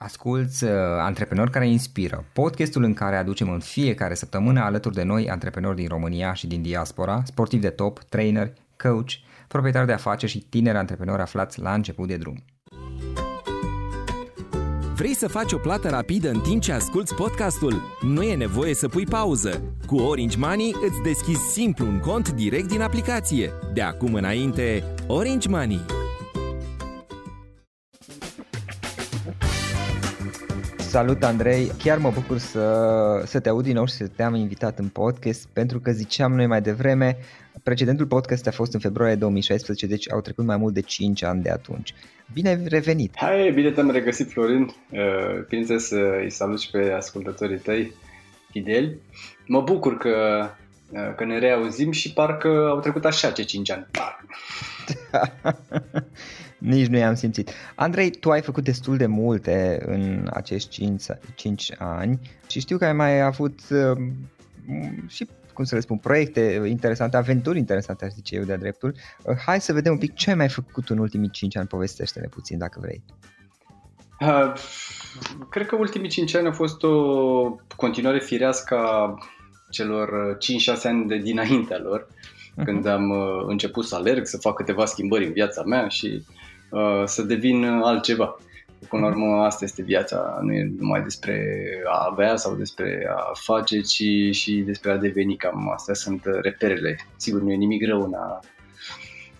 Asculți uh, Antreprenori care inspiră, podcastul în care aducem în fiecare săptămână alături de noi antreprenori din România și din diaspora, sportivi de top, trainer, coach, proprietari de afaceri și tineri antreprenori aflați la început de drum. Vrei să faci o plată rapidă în timp ce asculti podcastul? Nu e nevoie să pui pauză. Cu Orange Money îți deschizi simplu un cont direct din aplicație. De acum înainte, Orange Money. Salut Andrei, chiar mă bucur să, să te aud din nou și să te-am invitat în podcast pentru că ziceam noi mai devreme, precedentul podcast a fost în februarie 2016, deci au trecut mai mult de 5 ani de atunci. Bine ai revenit! Hai, bine te-am regăsit Florin, uh, bineînțeles să îi salut și pe ascultătorii tăi fideli. Mă bucur că, uh, că ne reauzim și parcă au trecut așa ce 5 ani. Nici nu i-am simțit. Andrei, tu ai făcut destul de multe în acești 5, 5 ani și știu că ai mai avut uh, și cum să le spun, proiecte interesante, aventuri interesante, aș zice eu de-a dreptul. Uh, hai să vedem un pic ce ai mai făcut în ultimii 5 ani, povestește-ne puțin dacă vrei. Uh, cred că ultimii 5 ani au fost o continuare firească a celor 5-6 ani de dinaintea lor, uh-huh. când am uh, început să alerg, să fac câteva schimbări în viața mea și uh, să devin altceva. Până la urmă, asta este viața, nu e numai despre a avea sau despre a face, ci și despre a deveni. Cam astea sunt reperele. Sigur, nu e nimic rău în a,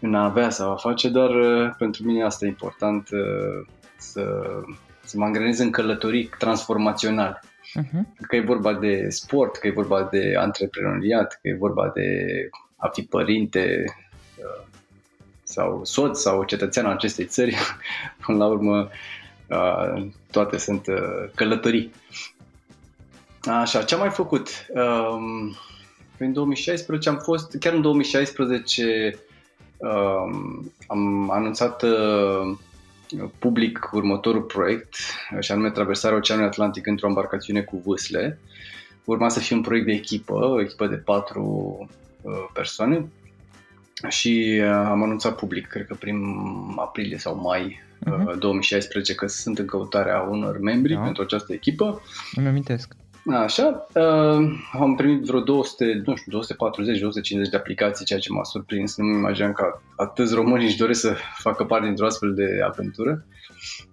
în a avea sau a face, dar uh, pentru mine asta e important uh, să, să mă angrenez în călătorii transformaționale. Uh-huh. Că e vorba de sport, că e vorba de antreprenoriat, că e vorba de a fi părinte uh, sau soț sau cetățean al acestei țări, până la urmă toate sunt călătorii. Așa, ce am mai făcut? Um, în 2016 am fost, chiar în 2016 um, am anunțat uh, public următorul proiect, și anume traversarea Oceanului Atlantic într-o embarcațiune cu vâsle. Urma să fie un proiect de echipă, o echipă de patru uh, persoane și uh, am anunțat public, cred că prin aprilie sau mai uh-huh. 2016 că sunt în căutarea unor membri da. pentru această echipă. Îmi amintesc. Așa, uh, am primit vreo 200, nu știu, 240, 250 de aplicații, ceea ce m-a surprins. Nu mi imaginam că atâți români își doresc să facă parte dintr-o astfel de aventură,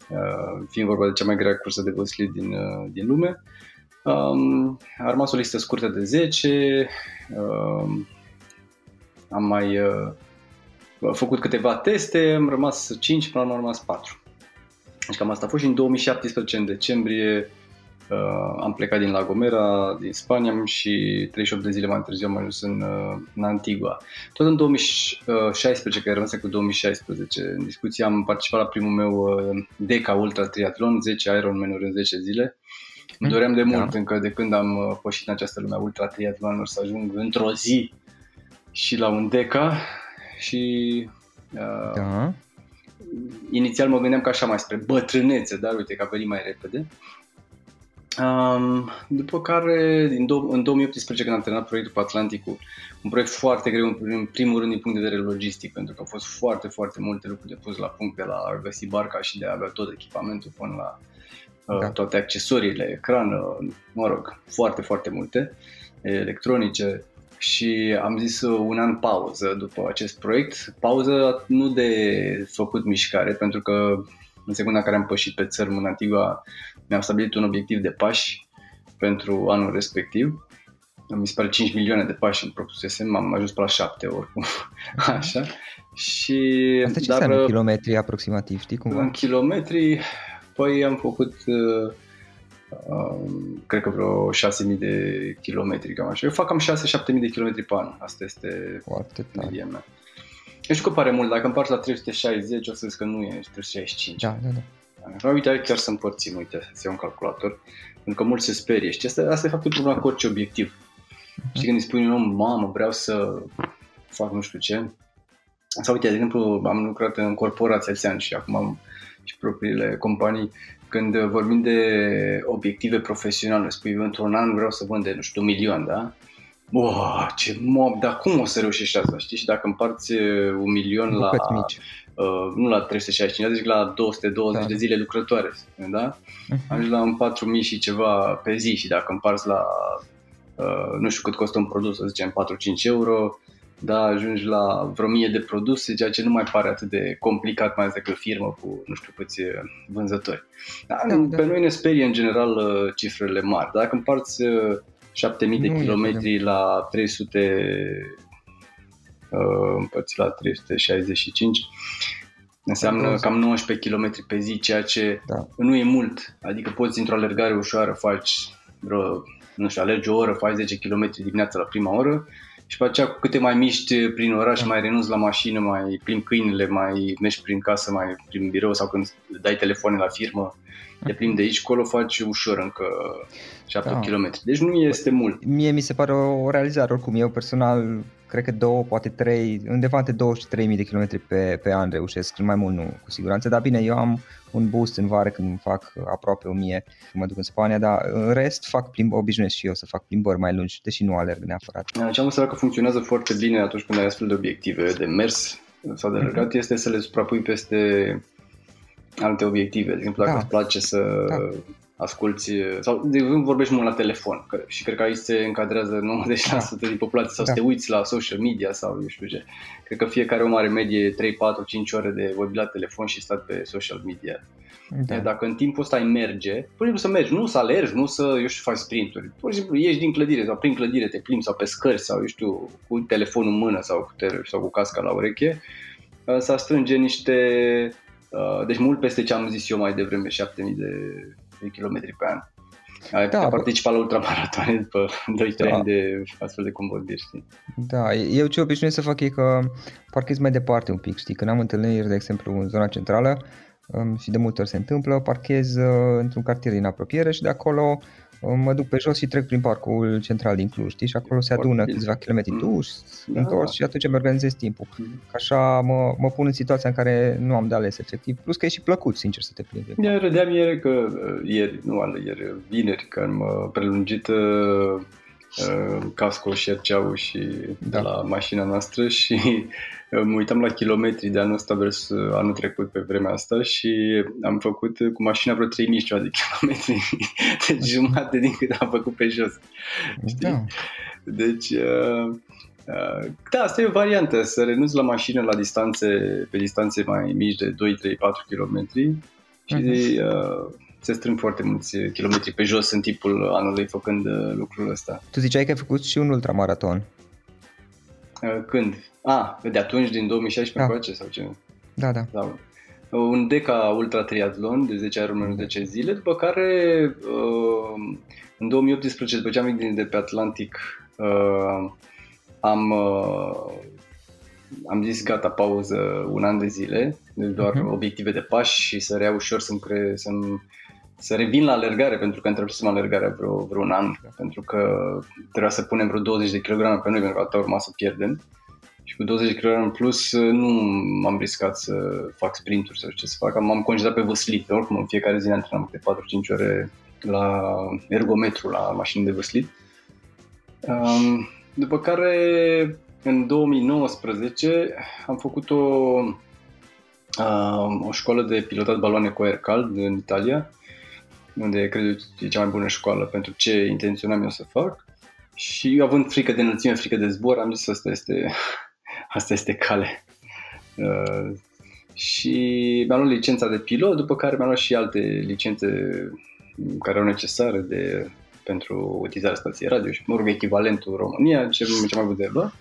uh, fiind vorba de cea mai grea cursă de văslit din, uh, din lume. Um, a rămas o listă scurtă de 10, uh, am mai uh, făcut câteva teste, am rămas 5, până la urmă am rămas 4. Deci cam asta a fost și în 2017, în decembrie, uh, am plecat din La Gomera, din Spania și 38 de zile mai târziu am ajuns în, uh, în Antigua. Tot în 2016, care rămase cu 2016, în discuție am participat la primul meu uh, DECA Ultra Triathlon, 10 Ironman-uri în 10 zile. Îmi doream de mult da. încă de când am uh, pășit în această lume Ultra Triathlon să ajung într-o zi și la un DECA și uh, da. inițial mă gândeam că așa mai spre bătrânețe, dar uite că a venit mai repede. Um, după care, din do- în 2018, când am terminat proiectul cu Atlanticul, un proiect foarte greu, în primul rând din punct de vedere logistic, pentru că au fost foarte, foarte multe lucruri de pus la punct, de la a găsi barca și de a avea tot echipamentul până la uh, da. toate accesoriile, ecran, uh, mă rog, foarte, foarte multe, electronice, și am zis uh, un an pauză după acest proiect. Pauză nu de făcut mișcare, pentru că în secunda care am pășit pe țărm în Antigua mi-am stabilit un obiectiv de pași pentru anul respectiv mi se pare 5 milioane de pași în propusesem, am ajuns pe la 7 oricum, așa. Și, Asta ce dar, înseamnă uh, kilometri aproximativ, știi cumva? În kilometri, păi am făcut, uh, uh, cred că vreo 6.000 de kilometri, cam așa. Eu fac cam 6-7.000 de kilometri pe an, asta este Foarte media mea. Eu știu că pare mult, dacă împarți la 360, o să zic că nu e 365. Da, da, da. Așa, uite, chiar să împărțim, uite, să iau un calculator, pentru că mulți se sperie. Și asta, asta e faptul problema cu orice obiectiv. Uh-huh. Știi, când îi spui un om, mamă, vreau să fac nu știu ce, sau uite, de exemplu, am lucrat în corporații alți ani și acum am și propriile companii, când vorbim de obiective profesionale, spui, într-un an vreau să vând de, nu știu, un milion, da? Wow, ce mob, dar cum o să reușești asta, știi? Și dacă împarți uh, un milion la, mici. Uh, nu la 365, zic la 220 da. de zile lucrătoare, da? Uh-huh. Ajungi la un 4000 și ceva pe zi și dacă împarți la, uh, nu știu cât costă un produs, să zicem 4-5 euro, da, ajungi la vreo mie de produse, ceea ce nu mai pare atât de complicat, mai ales decât firmă cu nu știu câți uh, vânzători. Da, da, pe da. noi ne sperie în general uh, cifrele mari. Dacă împarți 7000 de kilometri la 300 uh, împărțit la 365 înseamnă cam 19 km pe zi, ceea ce da. nu e mult. Adică poți într-o alergare ușoară faci vreo, nu știu, alergi o oră, faci 10 km dimineața la prima oră și pe aceea cu câte mai miști prin oraș, da. mai renunți la mașină, mai plimbi câinile, mai mergi prin casă, mai prin birou sau când dai telefoane la firmă, te plimbi de aici, colo faci ușor încă 7 da. km. Deci nu este mult. Mie mi se pare o realizare oricum. Eu personal cred că două, poate trei, undeva între 2 și 3000 de kilometri pe, pe an reușesc, mai mult nu, cu siguranță, dar bine, eu am un boost în vară când fac aproape 1000 când mă duc în Spania, dar în rest fac plimb, obișnuiesc și eu să fac plimbări mai lungi, deși nu alerg neapărat. Ce am observat că funcționează foarte bine atunci când ai astfel de obiective de mers sau de alergat, mm-hmm. este să le suprapui peste alte obiective. De exemplu, dacă da. îți place să da asculti, sau de exemplu vorbești mult la telefon că, și cred că aici se încadrează 90% da. din populație sau da. să te uiți la social media sau eu știu ce. Cred că fiecare om are medie 3, 4, 5 ore de vorbit la telefon și stat pe social media. Da. Dacă în timpul ăsta ai merge, pur și simplu să mergi, nu să alergi, nu să, eu știu, faci sprinturi. Pur și simplu ieși din clădire sau prin clădire te plimbi sau pe scări sau, eu știu, cu telefonul în mână sau cu, tele, sau cu casca la ureche, să strânge niște, uh, deci mult peste ce am zis eu mai devreme, 7000 de de kilometri pe an. Ai da, participat la ultramaratoane după 2-3 da. ani de astfel de convorbiri, știi? Da, eu ce obișnuiesc să fac e că parchez mai departe un pic, știi? Când am întâlniri, de exemplu, în zona centrală um, și de multe ori se întâmplă, parchez uh, într-un cartier din apropiere și de acolo mă duc pe jos și trec prin parcul central din Cluj, știi? Și acolo se adună Foarte câțiva kilometri mm. duși, da. întors și atunci îmi organizez timpul. Mm. Că așa mă, mă pun în situația în care nu am de ales efectiv, plus că e și plăcut, sincer, să te plimbi. Iar râdeam ieri că, uh, ieri, nu ale ieri, vineri, că am uh, prelungit uh, uh, casco și erceau și da. de la mașina noastră și mă uitam la kilometri de anul ăsta versus anul trecut pe vremea asta și am făcut cu mașina vreo 3000 de kilometri, deci jumate din cât am făcut pe jos. Știi? Da. Deci, uh, uh, da, asta e o variantă, să renunți la mașină la distanțe, pe distanțe mai mici de 2, 3, 4 km și uh-huh. uh, se strâng foarte mulți kilometri pe jos în timpul anului făcând uh, lucrul ăsta. Tu ziceai că ai făcut și un ultramaraton. Uh, când? A, de atunci, din 2016 da. încoace sau ce? Da, da. da. Un Deca Ultra Triathlon de 10 Ironman în 10 zile, după care uh, în 2018, după ce am venit de pe Atlantic, uh, am, am zis gata, pauză un an de zile, deci doar uh-huh. obiective de pași și să reau ușor să-mi, cre- să-mi să revin la alergare, pentru că întreprindeam alergarea vreo, vreo un an, pentru că trebuia să punem vreo 20 de kg pe noi, pentru că atâta urma să pierdem. Și cu 20 de kg în plus nu m-am riscat să fac sprinturi sau ce să fac. M-am congedat pe văslit, oricum în fiecare zi ne antrenam de 4-5 ore la ergometru, la mașini de văslit. Um, după care, în 2019, am făcut o, uh, o școală de pilotat baloane cu aer cald în Italia, unde cred că e cea mai bună școală pentru ce intenționam eu să fac. Și eu având frică de înălțime, frică de zbor, am zis asta este, asta este cale. Uh, și mi-am luat licența de pilot, după care mi-am luat și alte licențe care erau necesare de pentru utilizarea stației radio și, mă rog, echivalentul România, ce, ce mai văzut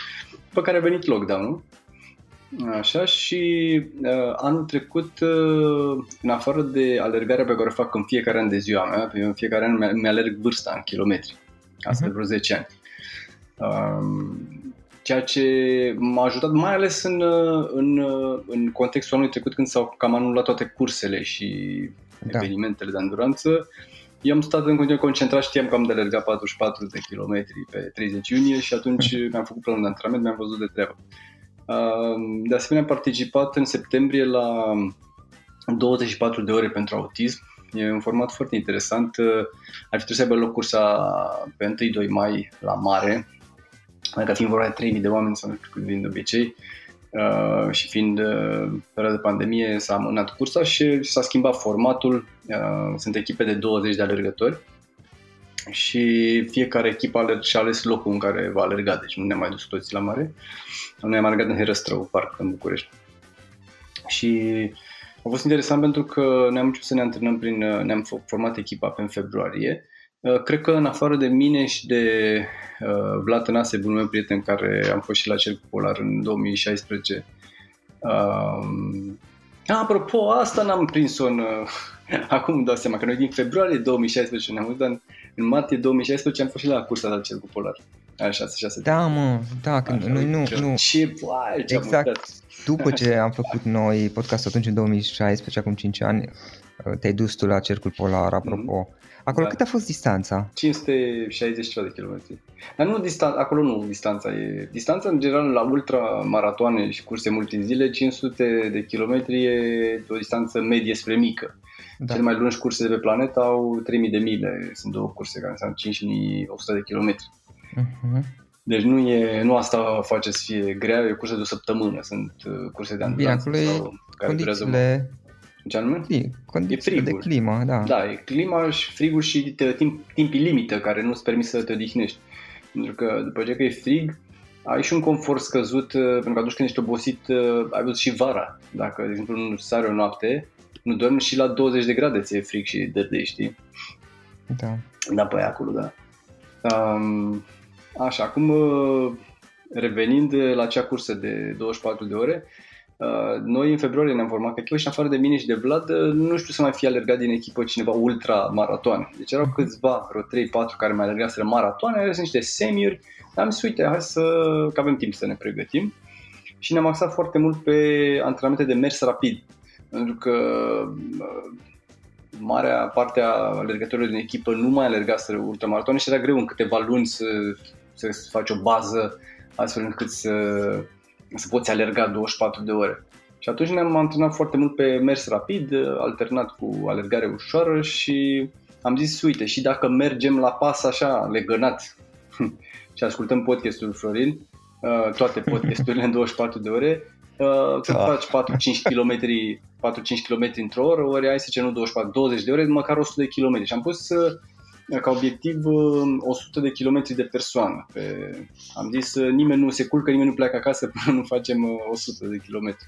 pe care a venit lockdown-ul. Așa și uh, anul trecut, uh, în afară de alergarea pe care o fac în fiecare an de ziua mea, în fiecare an mi-alerg vârsta în kilometri. Asta uh-huh. de vreo 10 ani. Uh, ceea ce m-a ajutat mai ales în, în, în contextul anului trecut când s-au cam anulat toate cursele și da. evenimentele de anduranță. Eu am stat în continuu concentrat, știam că am de alergat 44 de kilometri pe 30 iunie și atunci mi-am făcut planul de antrenament, mi-am văzut de treabă. De asemenea, am participat în septembrie la 24 de ore pentru autism. E un format foarte interesant. Ar fi trebuit să aibă loc cursa pe 1-2 mai la mare, adică fiind vorba de 3.000 de oameni sau nu știu cât vin de obicei. Uh, și fiind uh, perioada de pandemie s-a amânat cursa și s-a schimbat formatul. Uh, sunt echipe de 20 de alergători și fiecare echipă și-a ales locul în care va alerga, deci nu ne-am mai dus toți la mare. Noi am alergat în Herăstrău, parc, în București. Și a fost interesant pentru că ne-am început să ne antrenăm prin, ne-am format echipa pe în februarie. Cred că în afară de mine și de uh, Vlad Tănase, bunul meu prieten, care am fost și la Cercul Polar în 2016. Uh, apropo, asta n-am prins-o în... Uh, acum îmi dau seama că noi din februarie 2016 ne-am văzut, dar în martie 2016 am fost și la cursa la Cercul Polar. Așa, 6 Da, mă, da, când Așa, noi nu, nu. Ce, boai, ce exact. După ce am făcut noi podcast atunci în 2016, acum 5 ani, uh, te-ai dus tu la Cercul Polar, apropo. Mm-hmm. Acolo da. cât a fost distanța? 560 ceva de kilometri. Dar nu distan- acolo nu distanța e. Distanța în general la ultramaratoane și curse multe zile, 500 de kilometri e o distanță medie spre mică. Da. Cele mai lungi curse de pe planetă au 3000 de mile, sunt două curse care înseamnă 5100 de kilometri. Uh-huh. Deci nu, e, nu asta face să fie grea, e o cursă de o săptămână, sunt uh, curse de anduranță Bine, acolo care condițiile... durează ce anume? Condiții de climă, da. Da, e clima și frigul și timp, timpii limită care nu-ți permis să te odihnești. Pentru că după ce că e frig, ai și un confort scăzut, uh, pentru că atunci când ești obosit, uh, ai văzut și vara. Dacă, de exemplu, nu sare o noapte, nu dormi și la 20 de grade ți-e frig și de știi? Da. Da, pe acolo, da. Um, așa, acum uh, revenind la acea cursă de 24 de ore, Uh, noi în februarie ne-am format echipă și în afară de mine și de Vlad, uh, nu știu să mai fie alergat din echipă cineva ultra maratoane. Deci erau câțiva, vreo 3-4 care mai alergaseră maratoane, erau niște semiuri. Am zis, uite, hai să, că avem timp să ne pregătim. Și ne-am axat foarte mult pe antrenamente de mers rapid. Pentru că uh, marea parte a alergătorilor din echipă nu mai alergaseră ultramaratoane și era greu în câteva luni să, să faci o bază astfel încât să să poți alerga 24 de ore. Și atunci ne-am antrenat foarte mult pe mers rapid, alternat cu alergare ușoară și am zis, uite, și dacă mergem la pas așa, legănat și ascultăm podcastul Florin, uh, toate podcasturile în 24 de ore, uh, când da. faci 4-5 km, 4-5 km într-o oră, ori ai să zicem nu 24, 20 de ore, măcar 100 de km. Și am pus uh, ca obiectiv 100 de kilometri de persoană. Pe, am zis nimeni nu se culcă, nimeni nu pleacă acasă până nu facem 100 de kilometri.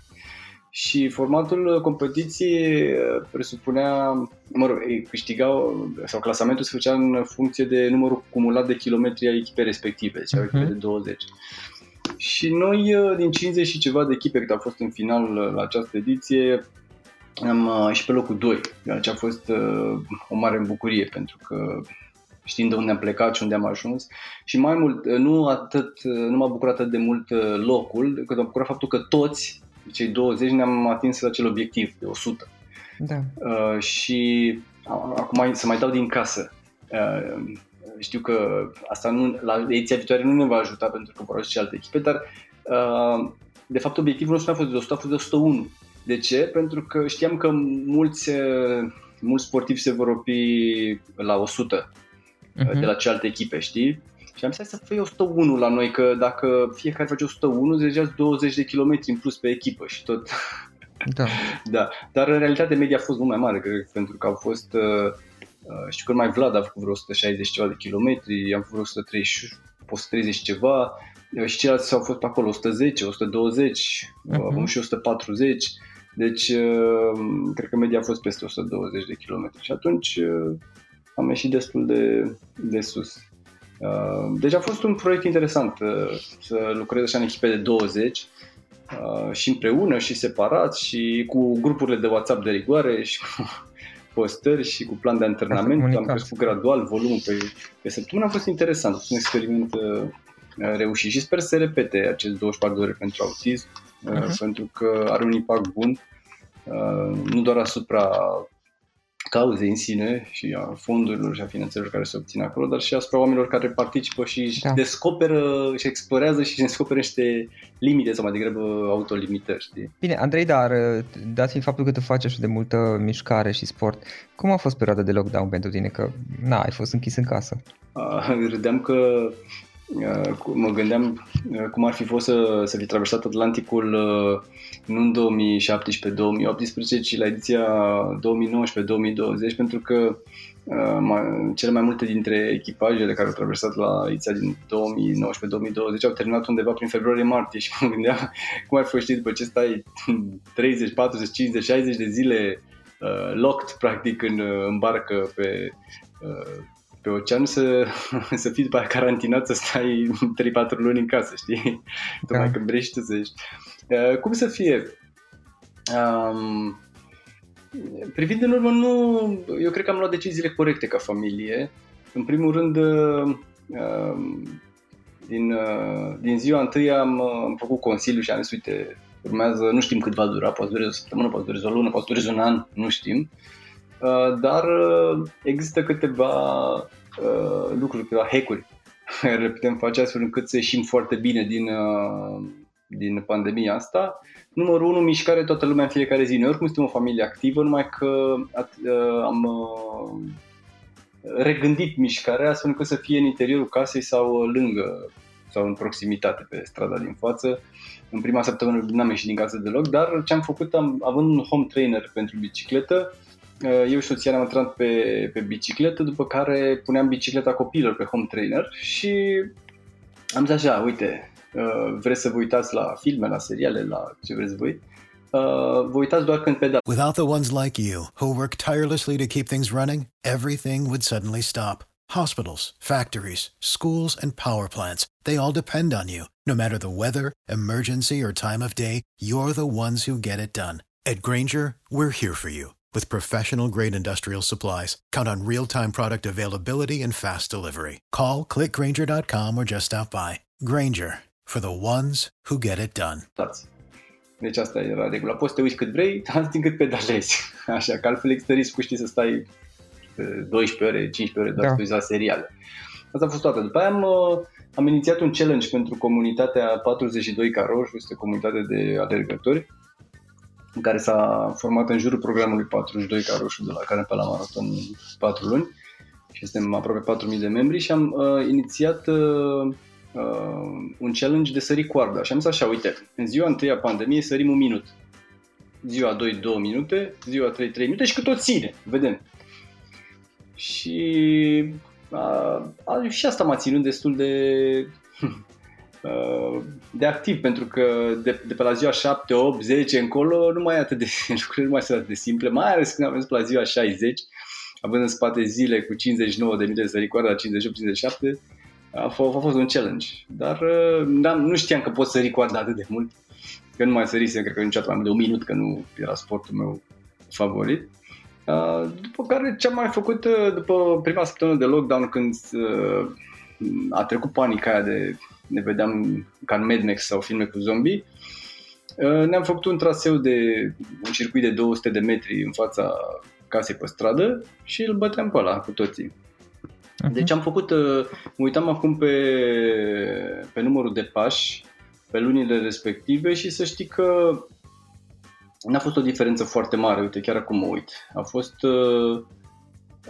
Și formatul competiției presupunea, mă rog, câștigau, sau clasamentul se făcea în funcție de numărul cumulat de kilometri ai echipei respective, deci uh-huh. echipe de 20. Și noi, din 50 și ceva de echipe cât au fost în final la această ediție, am uh, și pe locul 2, ce a fost uh, o mare bucurie pentru că știind de unde am plecat și unde am ajuns și mai mult, uh, nu atât, uh, nu m-a bucurat atât de mult uh, locul, cât m-a bucurat faptul că toți, cei 20, ne-am atins acel obiectiv de 100. Da. Uh, și acum să mai dau din casă. Uh, știu că asta nu, la ediția viitoare nu ne va ajuta pentru că vor și alte echipe, dar uh, de fapt obiectivul nostru nu a fost de 100, a fost de 101. De ce? Pentru că știam că mulți, eh, mulți sportivi se vor opi la 100 uh-huh. Mhm. de la cealaltă echipe, știi? Și am zis să fie 101 la noi, că dacă fiecare face 101, deja 20 de kilometri în plus pe echipă și tot. Da. da. Dar în realitate media a fost mult mai mare, cred, pentru că au fost, uh, știu că mai Vlad a făcut vreo 160 ceva de kilometri, am făcut vreo 130, 130 ceva, și ceilalți au fost pe acolo 110, 120, uh-huh. și 140. Deci, uh, cred că media a fost peste 120 de km. Și atunci, uh, am ieșit destul de, de sus. Uh, deci a fost un proiect interesant uh, să lucrez așa în echipe de 20 uh, și împreună și separat și cu grupurile de WhatsApp de rigoare și cu postări și cu plan de antrenament. Am crescut gradual volumul pe, pe săptămână. A fost interesant, a fost un experiment reușit și sper să se repete acest 24 de ore pentru autism uh-huh. pentru că are un impact bun nu doar asupra cauzei în sine și a fondurilor și a finanțelor care se obțin acolo, dar și asupra oamenilor care participă și da. descoperă și explorează și descoperă niște limite sau mai degrabă autolimitări. Știi? Bine, Andrei, dar dat fiind faptul că tu faci așa de multă mișcare și sport, cum a fost perioada de lockdown pentru tine? Că, na, ai fost închis în casă. A, râdeam că mă gândeam cum ar fi fost să, să fi traversat Atlanticul nu în 2017-2018, ci la ediția 2019-2020, pentru că cele mai multe dintre echipajele care au traversat la ediția din 2019-2020 au terminat undeva prin februarie-martie și mă gândeam cum ar fi știi după ce stai 30, 40, 50, 60 de zile uh, locked practic în, în barcă pe uh, pe ocean să, să fii după aia carantinat, să stai 3-4 luni în casă, știi? Da. Tocmai când vrei și tu să ești. Uh, cum să fie? Um, privind în urmă, nu, eu cred că am luat deciziile corecte ca familie. În primul rând, uh, din, uh, din ziua întâi am, am făcut consiliu și am zis, uite, urmează, nu știm cât va dura, poate dureze o săptămână, poate dureze o lună, poate dureze un an, nu știm. Uh, dar uh, există câteva uh, lucruri, câteva hack-uri care putem face astfel încât să ieșim foarte bine din, din pandemia asta. Numărul 1, mișcare toată lumea în fiecare zi. Noi oricum suntem o familie activă, numai că am regândit mișcarea astfel încât să fie în interiorul casei sau lângă sau în proximitate pe strada din față. În prima săptămână n-am ieșit din casă deloc, dar ce am făcut, am, având un home trainer pentru bicicletă, Eh, eu și soția ne-am intrat pe, pe bicicletă, după care puneam bicicleta pe home trainer și am zis așa, uite, eh, vreți să vă uitați la filme, la seriale, la ce vreți voi, Uh, vă uitați doar când pedal. Without the ones like you, who work tirelessly to keep things running, everything would suddenly stop. Hospitals, factories, schools, and power plants, they all depend on you. No matter the weather, emergency, or time of day, you're the ones who get it done. At Granger, we're here for you With professional grade industrial supplies, count on real time product availability and fast delivery. Call clickgranger.com or just stop by. Granger for the ones who get it done. Deci asta era regula. Poți să te uiți cât vrei, atât timp cât pedalezi. Așa, că altfel există riscul, știi, să stai 12 ore, 15 ore doar da. să la seriale. Asta a fost toată. După aia am, uh, am inițiat un challenge pentru comunitatea 42 Caroș, este o comunitate de alergători, care s-a format în jurul programului 42 ca roșu de la care pe la maraton 4 luni. Și suntem aproape 4.000 de membri și am uh, inițiat uh, uh, un challenge de sări coarda și am zis așa, uite, în ziua întâi a pandemiei sărim un minut, ziua 2 2 minute, ziua 3 3 minute și cât o ține, vedem. Și a, a, și asta m-a ținut destul de de activ, pentru că de, de pe la ziua 7, 8, 10 încolo nu mai e atât de lucruri nu mai sunt atât de simple, mai ales când am ajuns la ziua 60, având în spate zile cu 59 de minute de săricoare la 58-57, a, f- a fost un challenge. Dar uh, nu știam că pot sări coarda atât de mult, că nu mai sărisem, cred că niciodată mai mult de un minut, că nu era sportul meu favorit. Uh, după care ce am mai făcut uh, după prima săptămână de lockdown, când a trecut panica aia de ne vedeam ca în Mad Max sau filme cu zombie, uh, ne-am făcut un traseu de un circuit de 200 de metri în fața casei pe stradă și îl băteam pe ăla cu toții. Uh-huh. Deci am făcut, uh, mă uitam acum pe, pe numărul de pași, pe lunile respective și să știi că n-a fost o diferență foarte mare, uite, chiar acum mă uit. A fost uh,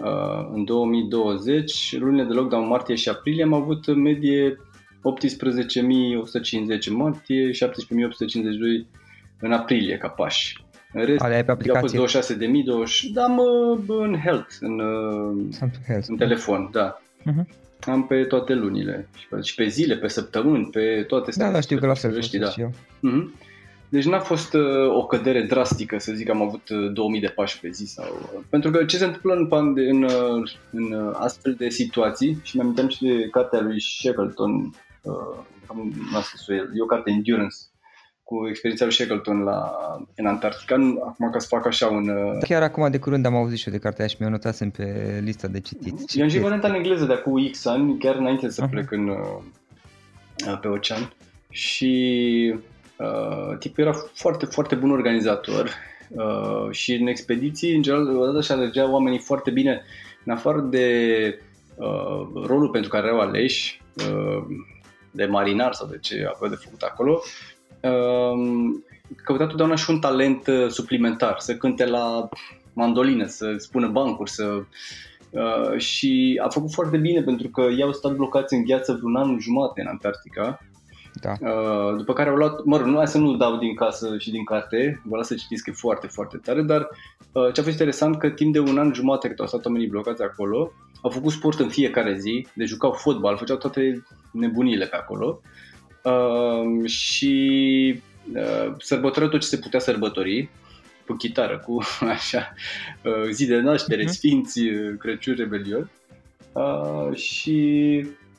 uh, în 2020, lunile de lockdown martie și aprilie am avut în medie 18.150 în martie, 17.852 în aprilie ca pași. În rest, Alea pe aplicație. au fost 26.000, 20, da, mă, în Health, în, health. în telefon, da. Uh-huh. Am pe toate lunile. Și pe, și pe zile, pe săptămâni, pe toate Da, da, știu că la fel știi, da. Și eu. Uh-huh. Deci n-a fost uh, o cădere drastică, să zic, am avut uh, 2000 de pași pe zi. Sau, uh, pentru că ce se întâmplă în, pande- în, uh, în uh, astfel de situații, și mi-am și de cartea lui Shackleton, uh, am, n-a scris el, e o carte Endurance, cu experiența lui Shackleton la, în Antarctica. Nu, acum ca să fac așa un... Uh, Chiar acum de curând am auzit și eu de cartea aia și mi-o notasem pe lista de citit. Eu am și varianta în engleză de acum X ani, chiar înainte să Aha. plec în, uh, pe ocean. Și uh, tipul era foarte, foarte bun organizator uh, și în expediții, în general, odată și alergea oamenii foarte bine, în afară de uh, rolul pentru care erau aleși, uh, de marinar sau de ce aveau de făcut acolo, uh, căuta totdeauna și un talent uh, suplimentar, să cânte la mandolină, să spună bancuri, să Uh, și a făcut foarte bine pentru că i-au stat blocați în gheață vreun an jumate în Antarctica. Da. Uh, după care au luat, mă rog, nu hai să nu dau din casă și din carte, vă las să citiți că e foarte, foarte tare, dar uh, ce a fost interesant că timp de un an jumate cât au stat oamenii blocați acolo, au făcut sport în fiecare zi, deci jucau fotbal, făceau toate nebunile pe acolo uh, și uh, sărbătoreau tot ce se putea sărbători, cu chitară, cu așa, uh, zi de naștere, Mhm. sfinți, uh, Crăciun, Rebelion. Uh, și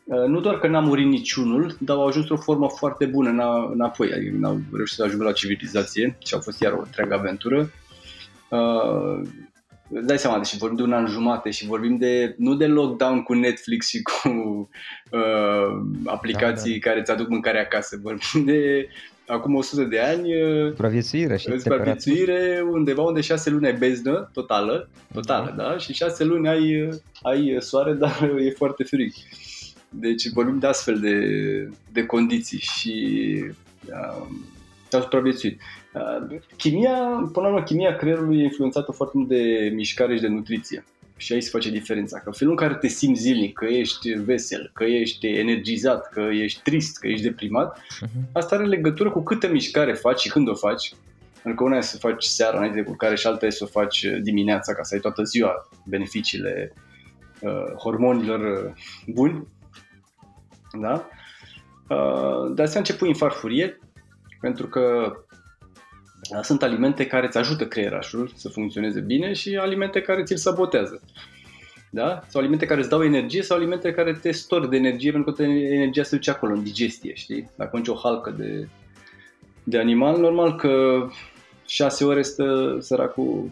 uh, nu doar că n-a murit niciunul, dar au ajuns într-o formă foarte bună în- înapoi, adică n-au reușit să ajungă la civilizație și a fost iar o întreagă aventură. Uh, îți dai seama, deci vorbim de un an jumate și vorbim de, nu de lockdown cu Netflix și cu uh, aplicații Da, care îți aduc mâncare acasă, vorbim de acum 100 de ani uh, Supraviețuire și supraviețuire undeva unde șase luni ai beznă totală, totală, da? Și șase luni ai, ai soare, dar e foarte frig. Deci vorbim de astfel de, de condiții și um, au supraviețuit. Uh, chimia, până la urmă, chimia creierului e influențată foarte mult de mișcare și de nutriție. Și aici se face diferența. Că felul în care te simți zilnic, că ești vesel, că ești energizat, că ești trist, că ești deprimat, Mhm. Asta are legătură cu câtă mișcare faci și când o faci. Pentru că una e să faci seara înainte de culcare și alta e să o faci dimineața ca să ai toată ziua beneficiile uh, hormonilor uh, buni. Da? Uh, de asemenea, ce pui în farfurie, pentru că uh, sunt alimente care îți ajută creierașul să funcționeze bine și alimente care ți-l sabotează. Da? Sau alimente care îți dau energie sau alimente care te stor de energie pentru că energia se duce acolo, în digestie, știi? Dacă mănânci o halcă de, de animal, normal că șase ore stă săracul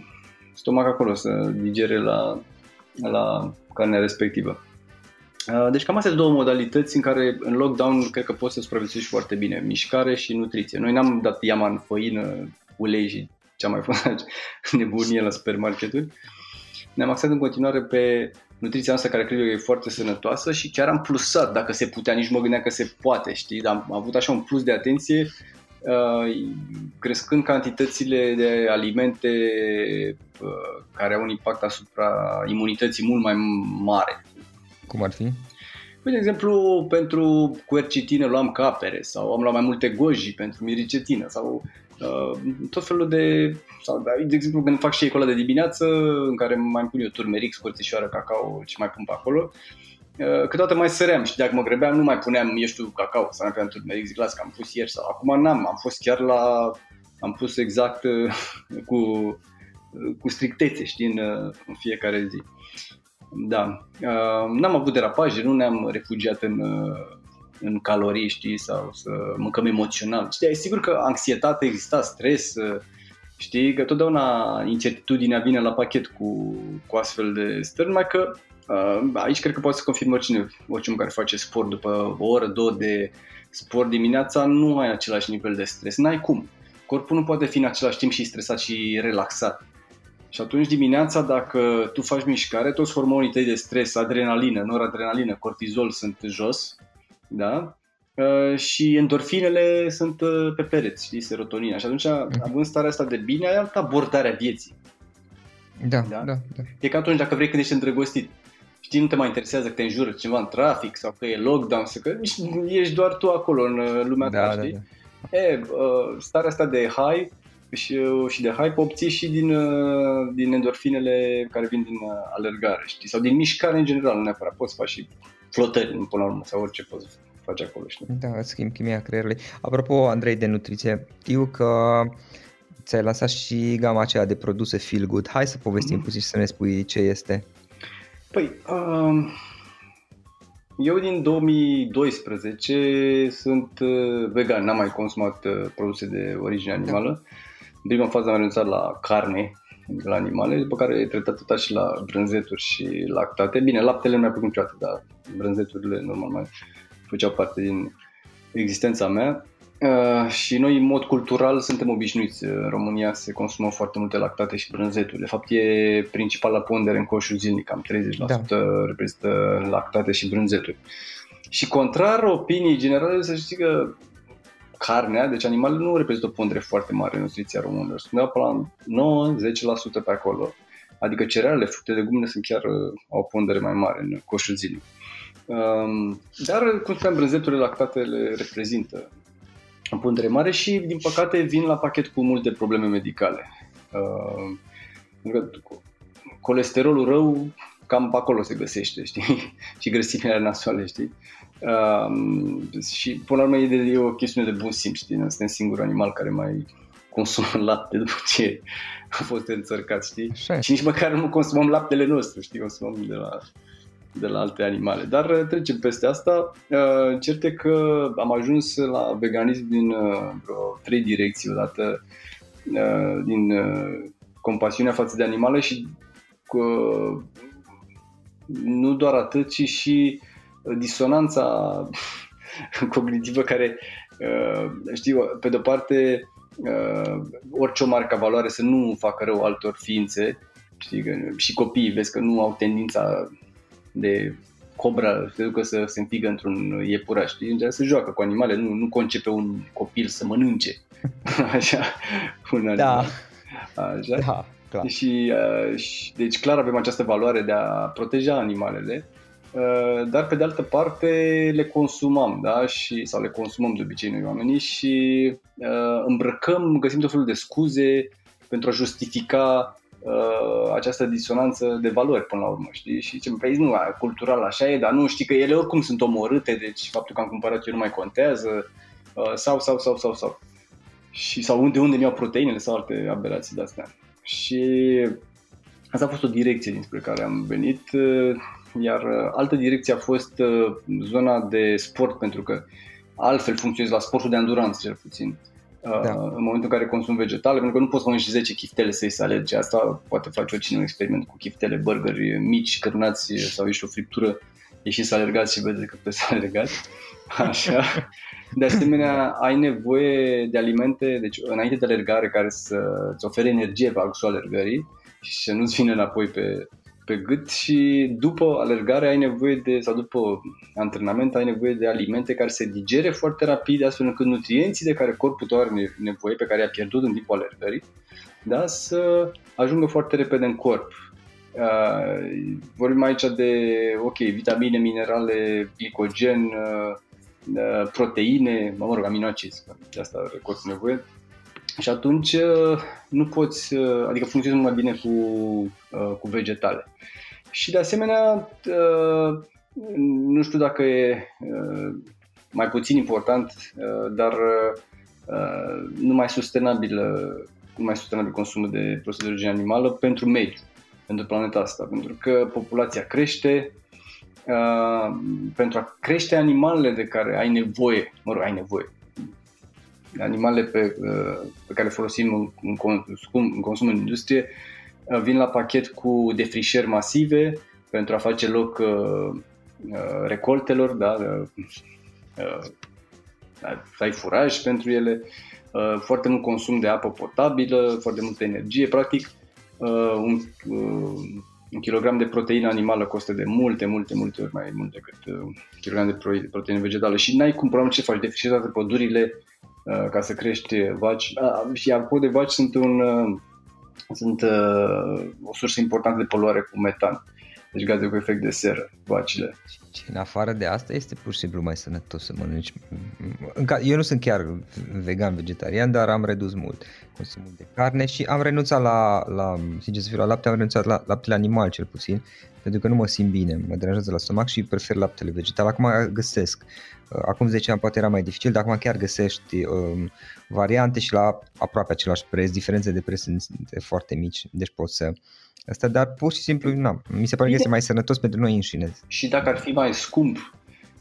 stomac acolo să digere la, la carnea respectivă. Uh, Deci cam astea sunt două modalități în care în lockdown cred că poți să supraviețuiești foarte bine, mișcare și nutriție. Noi n-am dat iama în făină, ulei și ce-am mai fost nebunie la supermarketuri. Ne-am axat în continuare pe nutriția noastră care cred eu e foarte sănătoasă și chiar am plusat dacă se putea, nici mă gândeam că se poate, știi, dar am avut așa un plus de atenție uh, crescând cantitățile de alimente uh, care au un impact asupra imunității mult mai mare. Cum ar fi? Păi, de exemplu, pentru quercitină luam capere sau am luat mai multe goji pentru miricetină sau uh, tot felul de... Sau, de exemplu, când fac și cola de dimineață, în care mai pun eu turmeric, scorțișoară, cacao și mai pun pe acolo, uh, câteodată mai săream și dacă mă grăbeam nu mai puneam, eu știu, cacao sau mai puneam turmeric, zic, las că am pus ieri sau acum n-am, am fost chiar la... am pus exact uh, cu, cu strictețe, știi, în, uh, în fiecare zi. Da. Uh, n-am avut derapaje, nu ne-am refugiat în, uh, în calorii, știi, sau să mâncăm emoțional. Știi, e sigur că anxietate exista, stres, uh, știi, că totdeauna incertitudinea vine la pachet cu, cu astfel de stări, numai că uh, aici cred că poate să confirmă oricine, oricine care face sport după o oră, două de sport dimineața, nu ai același nivel de stres, n-ai cum. Corpul nu poate fi în același timp și stresat și relaxat. Și atunci dimineața, dacă tu faci mișcare, toți hormonii tăi de stres, adrenalină, noradrenalină, cortizol sunt jos, da? Uh, și endorfinele sunt uh, pe pereți, știi, serotonina. Și atunci, având starea asta de bine, ai altă abordare a vieții. Da, Da? da, da. E ca atunci dacă vrei când ești îndrăgostit. Știi, nu te mai interesează că te înjură cineva în trafic sau că e lockdown, sau că ești doar tu acolo în uh, lumea Da, ta, da, știi? da. E, uh, starea asta de high și, uh, și de hype obții și din, uh, din endorfinele care vin din uh, alergare, știi? Sau din mișcare în general, nu neapărat. Poți să faci și flotări până la urmă sau orice poți faci acolo, știi? Da, schimb chimia creierului. Apropo, Andrei, de nutriție, știu că ți-ai lansat și gama aceea de produse Feel Good. Hai să povestim mm-hmm. puțin și să ne spui ce este. Păi, uh, eu din 2012 sunt uh, vegan, n-am mai consumat uh, produse de origine da. animală. Da. În prima fază am renunțat la carne de la animale, după care e tretat tot și la brânzeturi și lactate. Bine, laptele nu mi-a plăcut niciodată, dar brânzeturile normal mai făceau parte din existența mea. Uh, și noi, în mod cultural, suntem obișnuiți. În România se consumă foarte multe lactate și brânzeturi. De fapt, e principala pondere în coșul zilnic, cam 30% da. reprezintă lactate și brânzeturi. Și contrar opinii generale, să știi că carnea, deci animalele nu reprezintă o pondere foarte mare în nutriția românilor. Spunea pe la 9-10% pe acolo. Adică cerealele, fructe, legumele sunt chiar uh, au o pondere mai mare în coșul zilnic. Um, dar, cum spuneam, brânzeturile lactatele reprezintă o pondere mare și, din păcate, vin la pachet cu multe probleme medicale. Uh, colesterolul rău cam pe acolo se găsește, știi? și grăsimile nasoale, știi? Uh, și, până la urmă, e, de, e o chestiune de bun simț, știi? Noi suntem singurul animal care mai consumă lapte după ce a fost înțărcat, știi? Așa. Și nici măcar nu consumăm laptele nostru, știi? Consumăm de la de la alte animale. Dar uh, trecem peste asta. Uh, cert e că am ajuns la veganism din uh, vreo trei direcții odată. Din compasiunea față de animale și nu doar atât, ci și disonanța cognitivă care, știi, pe de-o parte, orice o marcă valoare să nu facă rău altor ființe, știi, și copiii vezi că nu au tendința de cobra, se ducă să se înfigă într-un iepuraș, știi? Să joacă cu animale, nu, nu concepe un copil să mănânce. Așa, un animal. Da. Așa. Da, clar. Și, uh, și, deci clar avem această valoare de a proteja animalele, uh, dar pe de altă parte le consumăm, da? Și, sau le consumăm de obicei noi oamenii și uh, îmbrăcăm, găsim tot felul de scuze pentru a justifica uh, această disonanță de valori până la urmă, știi? Și ce păi nu, cultural așa e, dar nu știi că ele oricum sunt omorâte, deci faptul că am cumpărat eu nu mai contează, uh, sau, sau, sau, sau, sau. Și, sau unde, unde mi-au proteinele sau alte aberații de-astea. Și asta a fost o direcție dinspre care am venit, uh, iar uh, altă direcție a fost uh, zona de sport, pentru că altfel funcționez la sportul de anduranță cel puțin. Uh, da. Uh, în momentul în care consum vegetale, pentru că nu poți să mănânci 10 chiftele să-i să alegi. Asta poate face oricine un experiment cu chiftele, burgeri mici, cărnați sau ești o friptură, ieșiți să alergați și vezi că puteți să alergați. Așa. De asemenea, ai nevoie de alimente, deci înainte de alergare, care să-ți ofere energie pe parcursul alergării și să nu-ți vină înapoi pe, pe gât și după alergare ai nevoie de, sau după antrenament ai nevoie de alimente care se digere foarte rapid, astfel încât nutrienții de care corpul tău are nevoie, pe care i-a pierdut în timpul alergării, da, să ajungă foarte repede în corp. Uh, vorbim aici de, ok, vitamine, minerale, glicogen, uh, uh, proteine, mă rog, aminoacizi, de asta are corpul nevoie, și atunci uh, nu poți, uh, adică funcționezi mai bine cu, uh, cu vegetale. Și de asemenea, nu știu dacă e mai puțin important, dar nu mai sustenabil, nu mai sustenabil consumul de produse de origine animală pentru mediu, pentru planeta asta, pentru că populația crește, pentru a crește animalele de care ai nevoie, mă rog, ai nevoie, animalele pe, pe care folosim în, în, consum, în consum în industrie uh, vin la pachet cu defrișări masive pentru a face loc uh, uh, recoltelor, da, să ai furaj pentru ele, foarte mult consum de apă potabilă, foarte multă energie, practic un, un kilogram de proteină animală costă de multe, multe, multe ori mai mult decât un kilogram de proteină vegetală. Și n-ai cum, ce faci, defrișezi toate pădurile, Uh, ca să crești vaci. Uh, și apropo de vaci sunt un uh, sunt o sursă importantă de poluare cu metan. Deci gaze cu efect de seră, vacile. Și în afară de asta este pur și simplu mai sănătos să mănânci. Eu nu sunt chiar vegan, vegetarian, dar am redus mult consumul de carne și am renunțat la, la sincer să fiu, la lapte, am renunțat la laptele animal cel puțin, pentru că nu mă simt bine, mă deranjează la stomac și prefer laptele vegetal. Acum găsesc. Acum 10 ani poate era mai dificil, dar acum chiar găsești um, variante și la aproape același preț, diferențe de preț sunt foarte mici, deci poți să Asta, dar pur și simplu, na, mi se pare că este mai sănătos pentru noi înșine. Și dacă ar fi mai scump,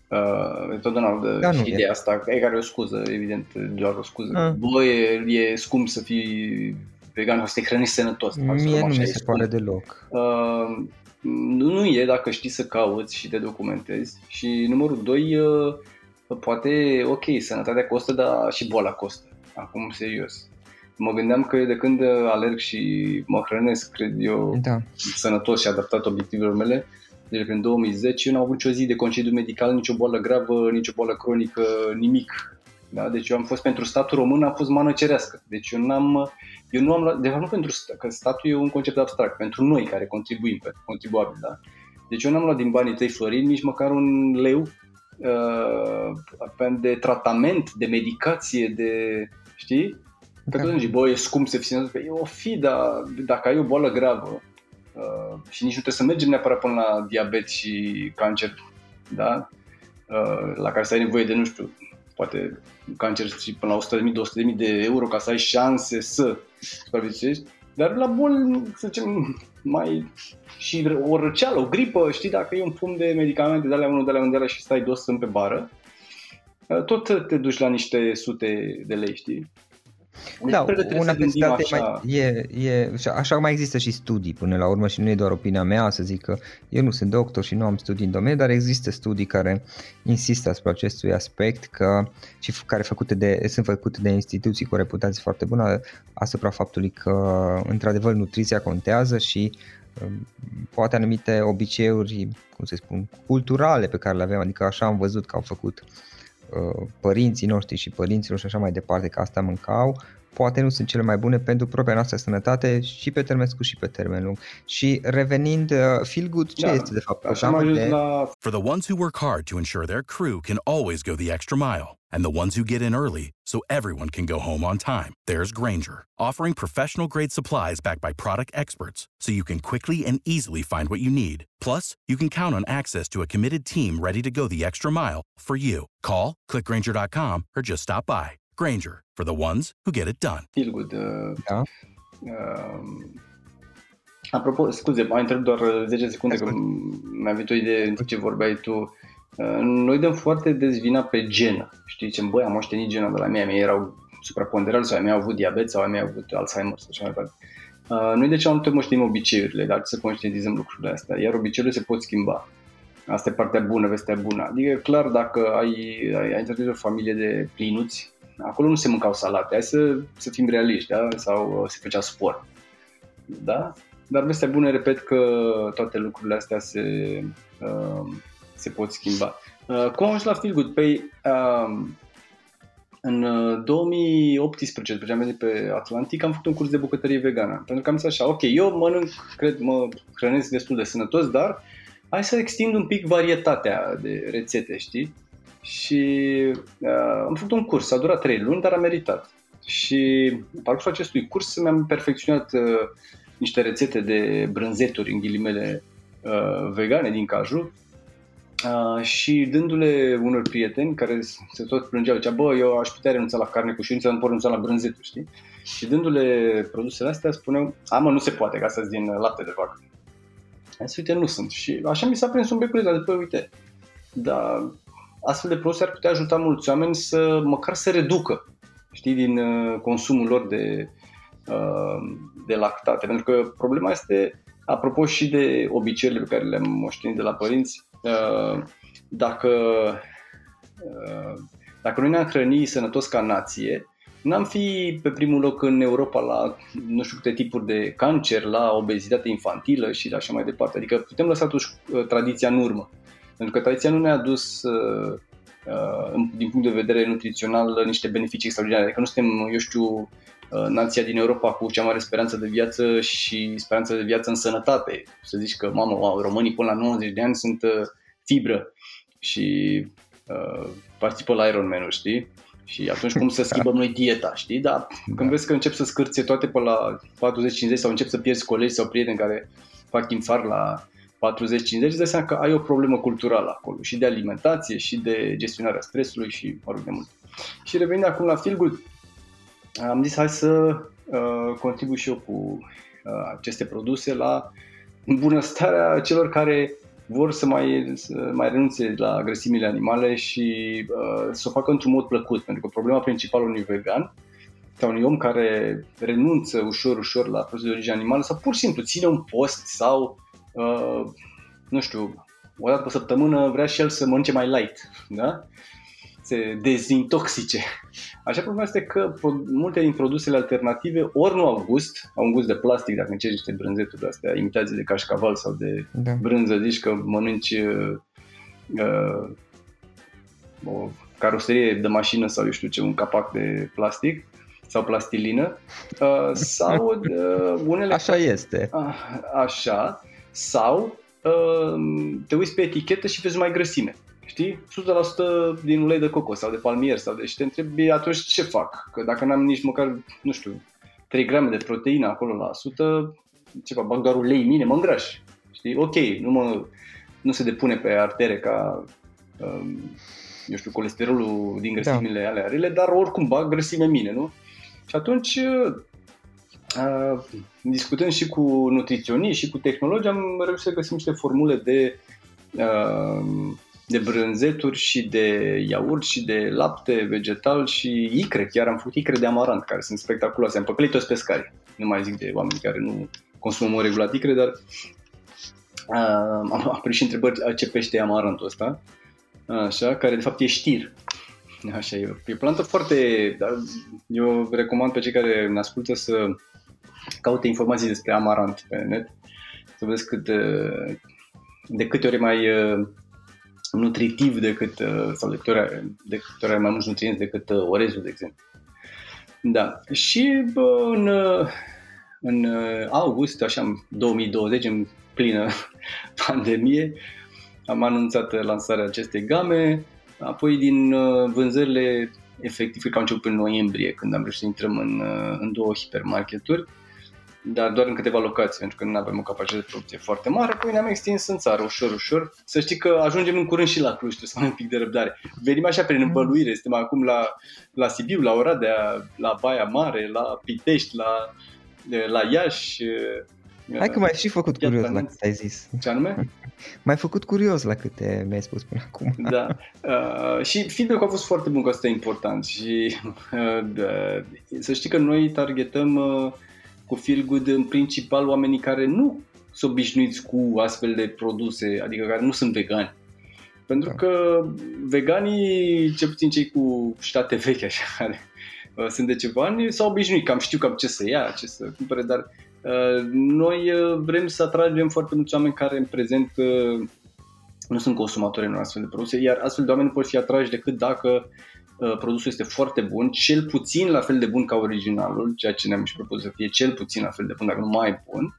uh, totdeauna de da, și ideea e. asta, e care o scuză, evident, doar o scuză. Ah. Bă, e, e scump să fii vegan, să te hrănești sănătos. Mie nu mi se scump. pare deloc. Uh, nu, nu e dacă știi să cauți și te documentezi. Și numărul 2, uh, poate, ok, sănătatea costă, dar și boala costă. Acum, serios mă gândeam că de când alerg și mă hrănesc, cred eu, da. sănătos și adaptat obiectivelor mele, deci prin 2010 eu n-am avut nicio zi de concediu medical, nicio boală gravă, nicio boală cronică, nimic. Da? Deci eu am fost pentru statul român, am fost mană cerească. Deci eu n-am, eu nu am luat, de fapt nu pentru stat, că statul e un concept abstract, pentru noi care contribuim, pentru contribuabil, da? Deci eu n-am luat din banii tăi florini nici măcar un leu uh, de tratament, de medicație, de, știi? Că da. zici, bă, e scump să fii E o fi, dar dacă ai o boală gravă uh, și nici nu trebuie să mergem neapărat până la diabet și cancer, da? Uh, la care să ai nevoie de, nu știu, poate cancer și până la 100.000, 200.000 de euro ca să ai șanse să supraviețuiești. Dar la boli, să zicem, mai și o răceală, o gripă, știi, dacă e un pum de medicamente de alea unul, de alea unul, de alea și stai dos pe bară, uh, tot te duci la niște sute de lei, știi? Da, una peste alta mai, e, e, așa mai există și studii până la urmă și nu e doar opinia mea să zic că eu nu sunt doctor și nu am studii în domeniu, dar există studii care insistă asupra acestui aspect că, și care făcute de, sunt făcute de instituții cu o reputație foarte bună asupra faptului că într-adevăr nutriția contează și um, poate anumite obiceiuri, cum să spun, culturale pe care le avem, adică așa am văzut că au făcut uh, Uh, părinții noștri și părinților și așa mai departe că asta mâncau, poate nu sunt cele mai bune pentru propria noastră sănătate și pe termen scurt și pe termen lung. Și revenind, uh, feel good ce da, este de fapt? Așa de... la... For the ones who work hard to ensure their crew can always go the extra mile and the ones who get in early so everyone can go home on time, there's Granger, offering professional grade supplies backed by product experts so you can quickly and easily find what you need. Plus, you can count on access to a committed team ready to go the extra mile for you. Call, clickgranger.com or just stop by. Granger, for the ones who get it done. Feel good. Uh, da. Uh, apropo, scuze, mai întreb doar 10 secunde că mi-a venit o idee în ce vorbeai tu. Uh, noi dăm foarte dezvina pe genă. Știi, zicem, băi, am moștenit gena de la mea, mei erau supraponderali sau ai mei au avut diabet sau ai mei au avut Alzheimer sau așa mai departe. Uh, noi de ce nu te moștenim obiceiurile, dar să conștientizăm lucrurile astea, iar obiceiurile se pot schimba. Asta e partea bună, vestea bună. Adică, clar, dacă ai, ai, ai intrat o familie de plinuți, Acolo nu se mâncau salate, hai să, să fim realiști, da? sau uh, se făcea sport. Da? Dar vestea bună, repet că toate lucrurile astea se, uh, se pot schimba. Uh, cum am ajuns la Feel Good? Păi, uh, în 2018, după ce am venit pe Atlantic, am făcut un curs de bucătărie vegană. Pentru că am zis așa, ok, eu mănânc, cred, mă hrănesc destul de sănătos, dar hai să extind un pic varietatea de rețete, știi? Și uh, am făcut un curs, a durat 3 luni, dar a meritat. Și în parcursul acestui curs mi-am perfecționat uh, niște rețete de brânzeturi, în ghilimele, uh, vegane din caju uh, și dându-le unor prieteni care se tot plângeau, zicea, bă, eu aș putea renunța la carne cu șuință, nu pot renunța la brânzeturi, știi? Și dându-le produsele astea spuneau, a, mă, nu se poate, ca să-ți din lapte de vacă. Am zis, uite, nu sunt. Și așa mi s-a prins un beculeț, de păi, uite, dar astfel de produse ar putea ajuta mulți oameni să măcar să reducă știi, din uh, consumul lor de, uh, de lactate. Pentru că problema este, apropo și de obiceiurile pe care le-am moștenit de la părinți, uh, dacă, dacă noi ne-am hrăni sănătos ca nație, n-am fi pe primul loc în Europa la nu știu câte tipuri de cancer, la obezitate infantilă și așa mai departe. Adică putem lăsa totuși tradiția în urmă. Pentru că tradiția nu ne-a dus uh, uh, din punct de vedere nutrițional niște beneficii extraordinare. Adică nu suntem, eu știu, uh, nația din Europa cu cea mare speranță de viață și speranță de viață în sănătate. Să zici că, mamă, wow, românii până la 90 de ani sunt uh, fibră și uh, participă la Ironman, știi? Și atunci cum să schimbăm noi dieta, știi? Dar când da. vezi că încep să scârție toate pe la 40-50 sau încep să pierzi colegi sau prieteni care fac infar la 40-50, îți dai seama că ai o problemă culturală acolo și de alimentație și de gestionarea stresului și mă rog de mult. Și revenind acum la Feel Good, am zis hai să uh, contribui și eu cu uh, aceste produse la bunăstarea celor care vor să mai, să mai renunțe la grăsimile animale și uh, să o facă într-un mod plăcut, pentru că problema principală unui vegan sau unui om care renunță ușor, ușor la produse de origine animală sau pur și simplu ține un post sau, uh, nu știu, o dată pe săptămână vrea și el să mănânce mai light, da? se dezintoxice. Așa problema este că multe din produsele alternative ori nu au gust, au un gust de plastic, dacă încerci niște brânzeturi de astea, imitații de cașcaval sau de da. brânză, zici că mănânci uh, uh, o caroserie de mașină sau eu știu ce, un capac de plastic sau plastilină uh, sau uh, unele... Așa este. Uh, așa, sau uh, te uiți pe etichetă și vezi mai grăsime știi, 100% din ulei de cocos sau de palmier sau de și te întrebi atunci ce fac, că dacă n-am nici măcar, nu știu, 3 grame de proteină acolo la 100, ceva, bag doar ulei mine, mă îngraș, știi, ok, nu, mă, nu se depune pe artere ca, um, eu știu, colesterolul din da. grăsimile da. alea rele, dar oricum bag grăsime mine, nu? Și atunci, uh, discutând și cu nutriționiști și cu tehnologi, am reușit să găsim niște formule de uh, de brânzeturi și de iaurt și de lapte vegetal și icre. Chiar am făcut icre de amarant, care sunt spectaculoase. Am păcălit toți pescari. Nu mai zic de oameni care nu consumă regulat icre, dar uh, am apărut și întrebări ce pește e amarantul ăsta. Așa, care de fapt e știr. Așa, e, e o plantă foarte... Da, eu recomand pe cei care ne ascultă să caute informații despre amarant pe net, să vezi cât, de câte ori mai nutritiv decât, uh, sau de câte ori, de câte ori mai mulți nutrienți decât uh, orezul, de exemplu. Da. Și bă, în, uh, în august, așa, 2020, în plină pandemie, am anunțat lansarea acestei game, apoi din vânzările efectiv, cred că au început în noiembrie, când am reușit să intrăm în, în două hipermarketuri, dar doar în câteva locații, pentru că nu avem o capacitate de producție foarte mare, apoi ne-am extins în țară, ușor, ușor. Să știi că ajungem în curând și la Cluj, trebuie să avem un pic de răbdare. Venim așa prin îmbăluire, suntem acum la, la Sibiu, la Oradea, la Baia Mare, la Pitești, la, la Iași. Hai că m-ai și făcut curios la cât ai zis. Ce anume? M-ai făcut curios la câte mi-ai spus până acum. Da. Uh, și feedback-ul a fost foarte bun, că asta e important. Și uh, uh, să știi că noi targetăm uh, cu Feel Good în principal oamenii care nu sunt obișnuiți cu astfel de produse, adică care nu sunt vegani. Pentru da. că veganii, cel puțin cei cu state vechi așa, care uh, sunt de ceva ani, s-au obișnuit, cam știu cam ce să ia, ce să cumpere, dar uh, noi uh, vrem să atragem foarte mulți oameni care în prezent uh, nu sunt consumatori în astfel de produse, iar astfel de oameni nu pot fi atrași decât dacă Uh, produsul este foarte bun, cel puțin la fel de bun ca originalul, ceea ce ne-am și propus să fie cel puțin la fel de bun, dacă nu mai bun.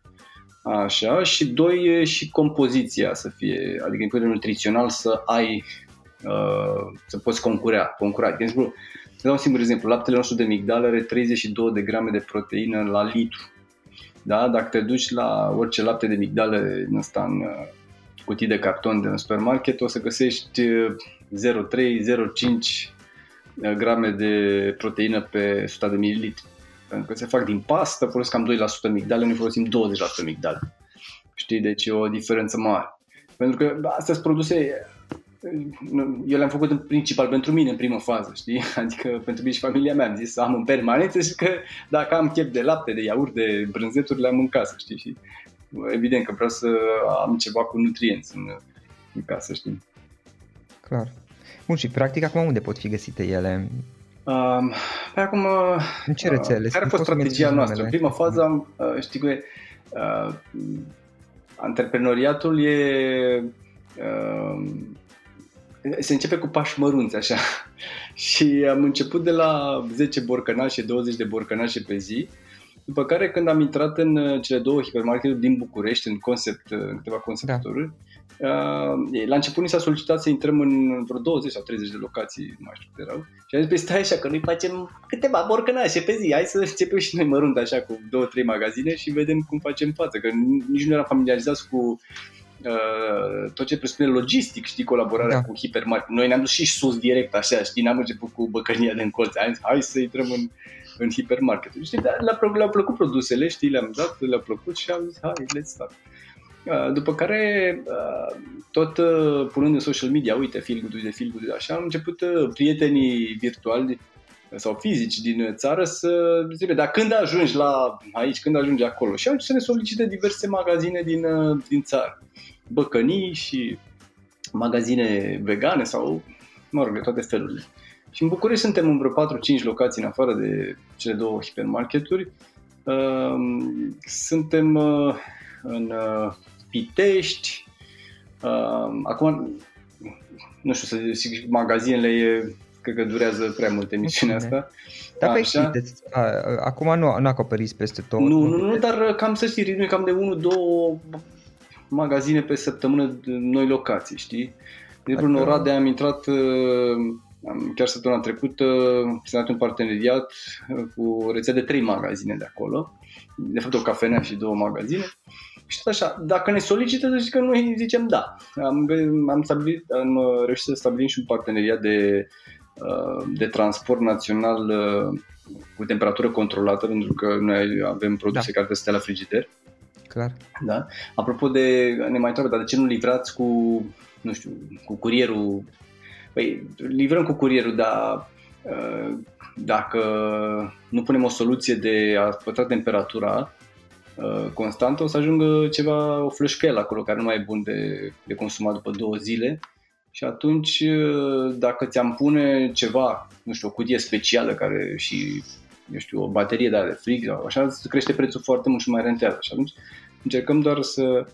Așa, și doi, și compoziția să fie, adică din punct de nutrițional să ai, uh, să poți concura. concura. De exemplu, să dau un singur exemplu, laptele nostru de migdale are 32 de grame de proteină la litru. Da? Dacă te duci la orice lapte de migdale în ăsta în uh, cutii de carton de în supermarket, o să găsești 0,3, 0,5 grame de proteină pe 100 de mililitri. Pentru că se fac din pastă, folosesc cam 2% migdale, noi folosim 20% migdale. Știi, deci e o diferență mare. Pentru că astea sunt produse, eu le-am făcut în principal pentru mine în primă fază, știi? Adică pentru mine și familia mea am zis să am în permanență și că dacă am chef de lapte, de iaurt, de brânzeturi, le am în casă, știi? Și evident că vreau să am ceva cu nutrienți în, în casă, știi? Clar. Bun, și practic acum unde pot fi găsite ele? Um, pe acum, în ce rețele? Uh, care a fost strategia noastră? În prima fază, am, uh, știi că uh, antreprenoriatul e uh, se începe cu pași mărunți, așa. și am început de la 10 borcănașe, 20 de borcănașe pe zi, după care când am intrat în uh, cele două hipermarketuri din București, în concept, uh, în câteva concepturi, da. Uh, la început ni s-a solicitat să intrăm în vreo 20 sau 30 de locații, nu mai știu câte erau, și am zis, păi stai așa, că noi facem câteva borcănașe pe zi, hai să începem și noi mărunt așa cu două, trei magazine și vedem cum facem față, că nici nu eram familiarizați cu Uh, tot ce presupune logistic, știi, colaborarea da. cu hipermarket. Noi ne-am dus și sus direct, așa, știi, n-am început cu băcănia de încolț. Hai, hai să intrăm în, în hipermarket. Știi, dar le-a, le-a plăcut produsele, știi, le-am dat, le-a plăcut și am zis, hai, let's start. Uh, după care, uh, tot punând în social media, uite, feel good de feel good așa, am început prietenii virtuali sau fizici din țară să zice, dar când ajungi la aici, când ajungi acolo? Și atunci să ne solicite diverse magazine din, din țară băcănii și magazine vegane sau, mă rog, de toate felurile. Și în București suntem în vreo 4-5 locații în afară de cele două hipermarketuri. Ehm, suntem uh, în uh, Pitești. Ehm, acum, nu știu să zic, magazinele e, cred că durează prea mult emisiunea asta. Dar pe acum nu, nu acoperiți peste tot. Nu, nu, nu, dar cam să știi, ritmul cam de 1-2 magazine pe săptămână noi locații, știi? De exemplu, în Oradea am intrat uh, chiar săptămâna trecută, s-a dat un parteneriat uh, cu o rețea de trei magazine de acolo, de fapt o cafenea și două magazine. Și tot așa, dacă ne solicită, să că noi zicem da. Am, am, stabilit, am uh, reușit să stabilim și un parteneriat de, de transport național cu temperatură controlată, pentru că noi avem produse da. care trebuie să stea la frigider clar. Da? Apropo de, ne mai întreabă, dar de ce nu livrați cu, nu știu, cu curierul? Păi, livrăm cu curierul, dar uh, dacă nu punem o soluție de a păstra temperatura uh, constantă, o să ajungă ceva, o flășcăială acolo, care nu mai e bun de, de consumat după două zile. Și atunci, uh, dacă ți-am pune ceva, nu știu, o cutie specială care și, eu știu, o baterie de, de frig sau așa, crește prețul foarte mult și mai rentează. Și atunci Încercăm doar să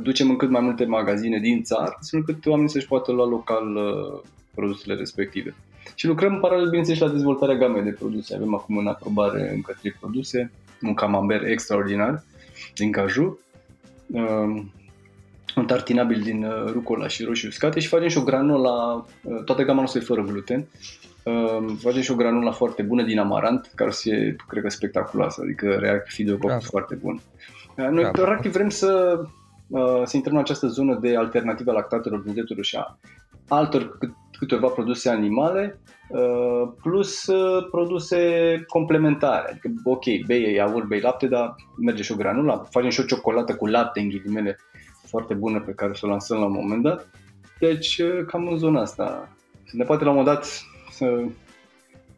ducem în cât mai multe magazine din țară, astfel încât oamenii să-și poată lua local uh, produsele respective. Și lucrăm în paralel, bineînțeles, la dezvoltarea gamei de produse. Avem acum în aprobare încă trei produse, un camembert extraordinar din caju, uh, un tartinabil din uh, rucola și roșii uscate și facem și o granola, toată gama noastră e fără gluten, facem și o granola foarte bună din amarant, care o să fie, cred că, spectaculoasă, adică reacție de o foarte bun. Noi, da, practic, vrem să, uh, să intrăm în această zonă de alternativă lactatelor, vânzeturilor și a altor câteva produse animale, uh, plus uh, produse complementare. Adică, ok, bei iaurt, bei lapte, dar merge și o granulă, facem și o ciocolată cu lapte, în ghilimele, foarte bună pe care să o lansăm la un moment dat. Deci, cam în zona asta. Ne poate la un moment dat să,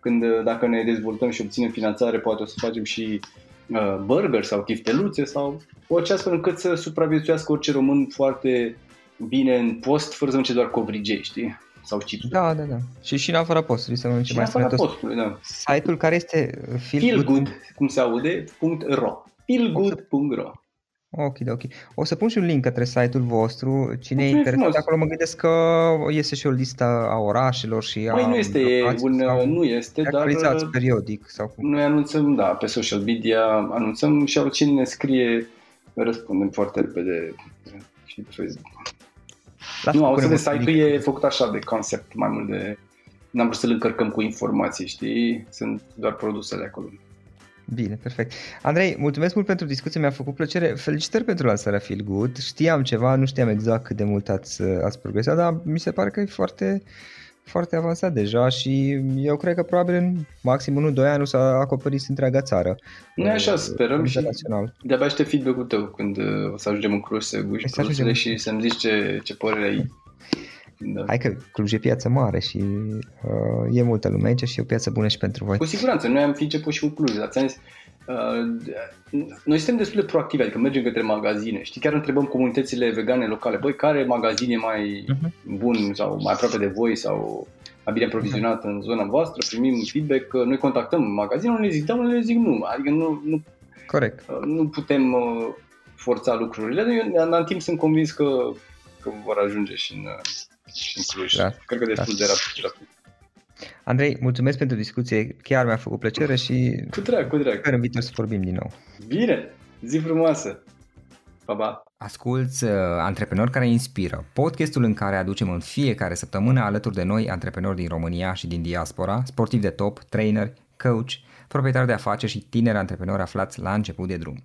când, dacă ne dezvoltăm și obținem finanțare, poate o să facem și uh, burger sau chifteluțe sau orice astfel încât să supraviețuiască orice român foarte bine în post, fără să mănânce doar covrigei, știi? Sau chips. Da, da, da. Și și în afara postului să mănânce și mai afara postului, da. Site-ul care este feel, feel good, cum se aude, .ro. feelgood.ro Ok, ok. O să pun și un link către site-ul vostru. Cine e interesat acolo, mă gândesc că iese și o listă a orașelor și a... Păi nu este, un, nu este, dar... periodic sau cum? Noi anunțăm, da, pe social media, anunțăm și oricine ne scrie, răspundem foarte repede și pe Facebook. Las nu, auzi de site-ul e făcut așa de concept, mai mult de... N-am vrut să-l încărcăm cu informații, știi? Sunt doar produsele acolo. Bine, perfect. Andrei, mulțumesc mult pentru discuție, mi-a făcut plăcere. Felicitări pentru lansarea Feel Good. Știam ceva, nu știam exact cât de mult ați, ați progresat, dar mi se pare că e foarte, foarte avansat deja și eu cred că probabil în maxim 1-2 ani o să acoperiți întreaga țară. Nu așa, sperăm și de-abia aștept feedback-ul tău când uh, o să ajungem în Cluj să guși produsele și să-mi zici ce, ce părere ai. Da. Hai că Cluj e piață mare și uh, e multă lume aici și e o piață bună și pentru voi. Cu siguranță, noi am fi început și cu Cluj, dar ți-am zis, uh, noi suntem destul de proactivi, adică mergem către magazine, știi, chiar întrebăm comunitățile vegane locale, băi, care magazin e mai uh-huh. bun sau mai aproape de voi sau mai bine provizionat uh-huh. în zona voastră, primim feedback, noi contactăm magazinul, ne zic da, ne zic nu, adică nu, nu, Corect. Uh, nu putem uh, forța lucrurile, dar în timp sunt convins că, că vor ajunge și în, și în Cluj. Da. Cred că destul da. de rapid. Andrei, mulțumesc pentru discuție, chiar mi-a făcut plăcere și cu drag, cu drag. sper în viitor să vorbim din nou. Bine, zi frumoasă! Pa, pa! Asculți uh, Antreprenori care inspiră, podcastul în care aducem în fiecare săptămână alături de noi antreprenori din România și din diaspora, sportivi de top, trainer, coach, proprietari de afaceri și tineri antreprenori aflați la început de drum.